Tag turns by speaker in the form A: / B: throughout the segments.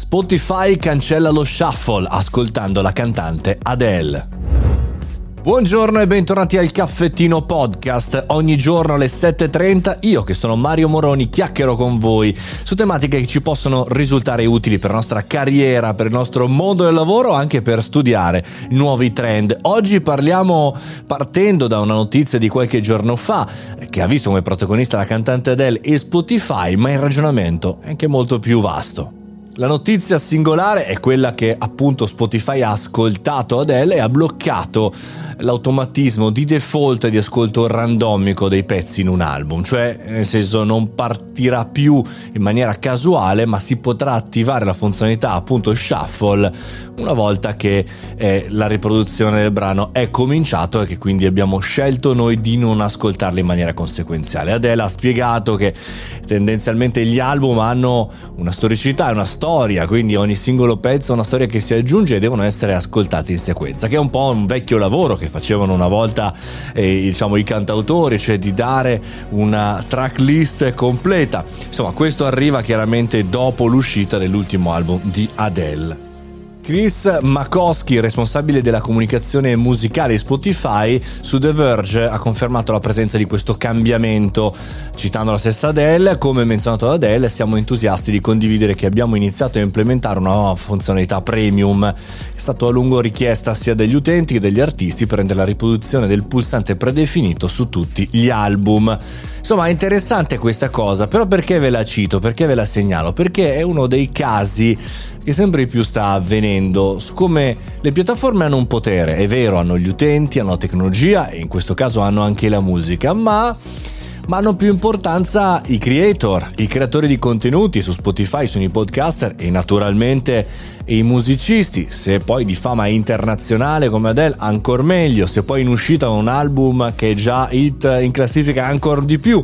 A: Spotify cancella lo shuffle ascoltando la cantante Adele. Buongiorno e bentornati al Caffettino Podcast. Ogni giorno alle 7.30 io che sono Mario Moroni chiacchiero con voi su tematiche che ci possono risultare utili per la nostra carriera, per il nostro mondo del lavoro, anche per studiare nuovi trend. Oggi parliamo partendo da una notizia di qualche giorno fa che ha visto come protagonista la cantante Adele e Spotify, ma il ragionamento è anche molto più vasto. La notizia singolare è quella che appunto Spotify ha ascoltato Adele e ha bloccato l'automatismo di default di ascolto randomico dei pezzi in un album, cioè nel senso non partirà più in maniera casuale, ma si potrà attivare la funzionalità appunto shuffle una volta che eh, la riproduzione del brano è cominciato e che quindi abbiamo scelto noi di non ascoltarla in maniera conseguenziale. Adele ha spiegato che tendenzialmente gli album hanno una storicità una storia, quindi ogni singolo pezzo ha una storia che si aggiunge e devono essere ascoltati in sequenza, che è un po' un vecchio lavoro che facevano una volta eh, diciamo, i cantautori, cioè di dare una tracklist completa. Insomma, questo arriva chiaramente dopo l'uscita dell'ultimo album di Adele. Chris Makowski, responsabile della comunicazione musicale Spotify, su The Verge ha confermato la presenza di questo cambiamento. Citando la stessa Adele, come menzionato da Adele, siamo entusiasti di condividere che abbiamo iniziato a implementare una nuova funzionalità premium. È stata a lungo richiesta sia dagli utenti che dagli artisti per rendere la riproduzione del pulsante predefinito su tutti gli album. Insomma, è interessante questa cosa, però perché ve la cito? Perché ve la segnalo? Perché è uno dei casi che sempre più sta avvenendo. Su come le piattaforme hanno un potere, è vero, hanno gli utenti, hanno la tecnologia e in questo caso hanno anche la musica, ma ma hanno più importanza i creator, i creatori di contenuti su Spotify, sono i podcaster e naturalmente i musicisti. Se poi di fama internazionale come Adele, ancora meglio. Se poi in uscita un album che è già hit in classifica, ancora di più.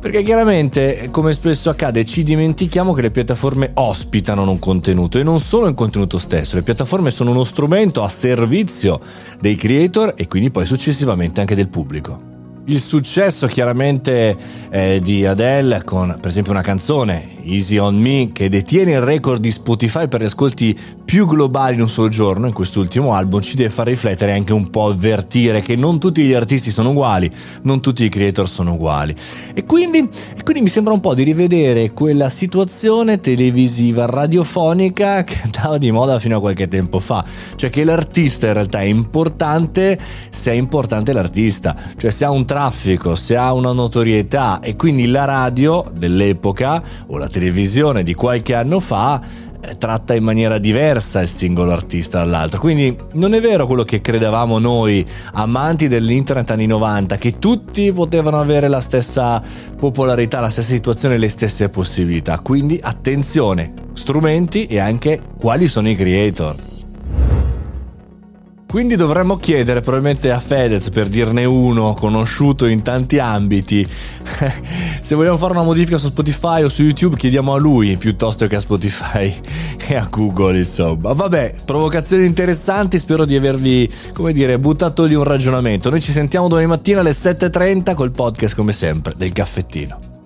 A: Perché chiaramente, come spesso accade, ci dimentichiamo che le piattaforme ospitano un contenuto e non solo il contenuto stesso. Le piattaforme sono uno strumento a servizio dei creator e quindi poi successivamente anche del pubblico il successo chiaramente eh, di Adele con per esempio una canzone Easy on Me che detiene il record di Spotify per gli ascolti più globali in un solo giorno. In quest'ultimo album ci deve far riflettere e anche un po' avvertire che non tutti gli artisti sono uguali, non tutti i creator sono uguali. E quindi, e quindi mi sembra un po' di rivedere quella situazione televisiva radiofonica che andava di moda fino a qualche tempo fa, cioè che l'artista in realtà è importante se è importante l'artista, cioè se ha un traffico, se ha una notorietà e quindi la radio dell'epoca o la televisione di qualche anno fa eh, tratta in maniera diversa il singolo artista dall'altro. Quindi non è vero quello che credevamo noi, amanti dell'internet anni 90, che tutti potevano avere la stessa popolarità, la stessa situazione, le stesse possibilità. Quindi attenzione, strumenti e anche quali sono i creator. Quindi dovremmo chiedere probabilmente a Fedez, per dirne uno, conosciuto in tanti ambiti, se vogliamo fare una modifica su Spotify o su YouTube chiediamo a lui piuttosto che a Spotify e a Google, insomma. Vabbè, provocazioni interessanti, spero di avervi, come dire, buttato lì un ragionamento. Noi ci sentiamo domani mattina alle 7.30 col podcast come sempre del caffettino.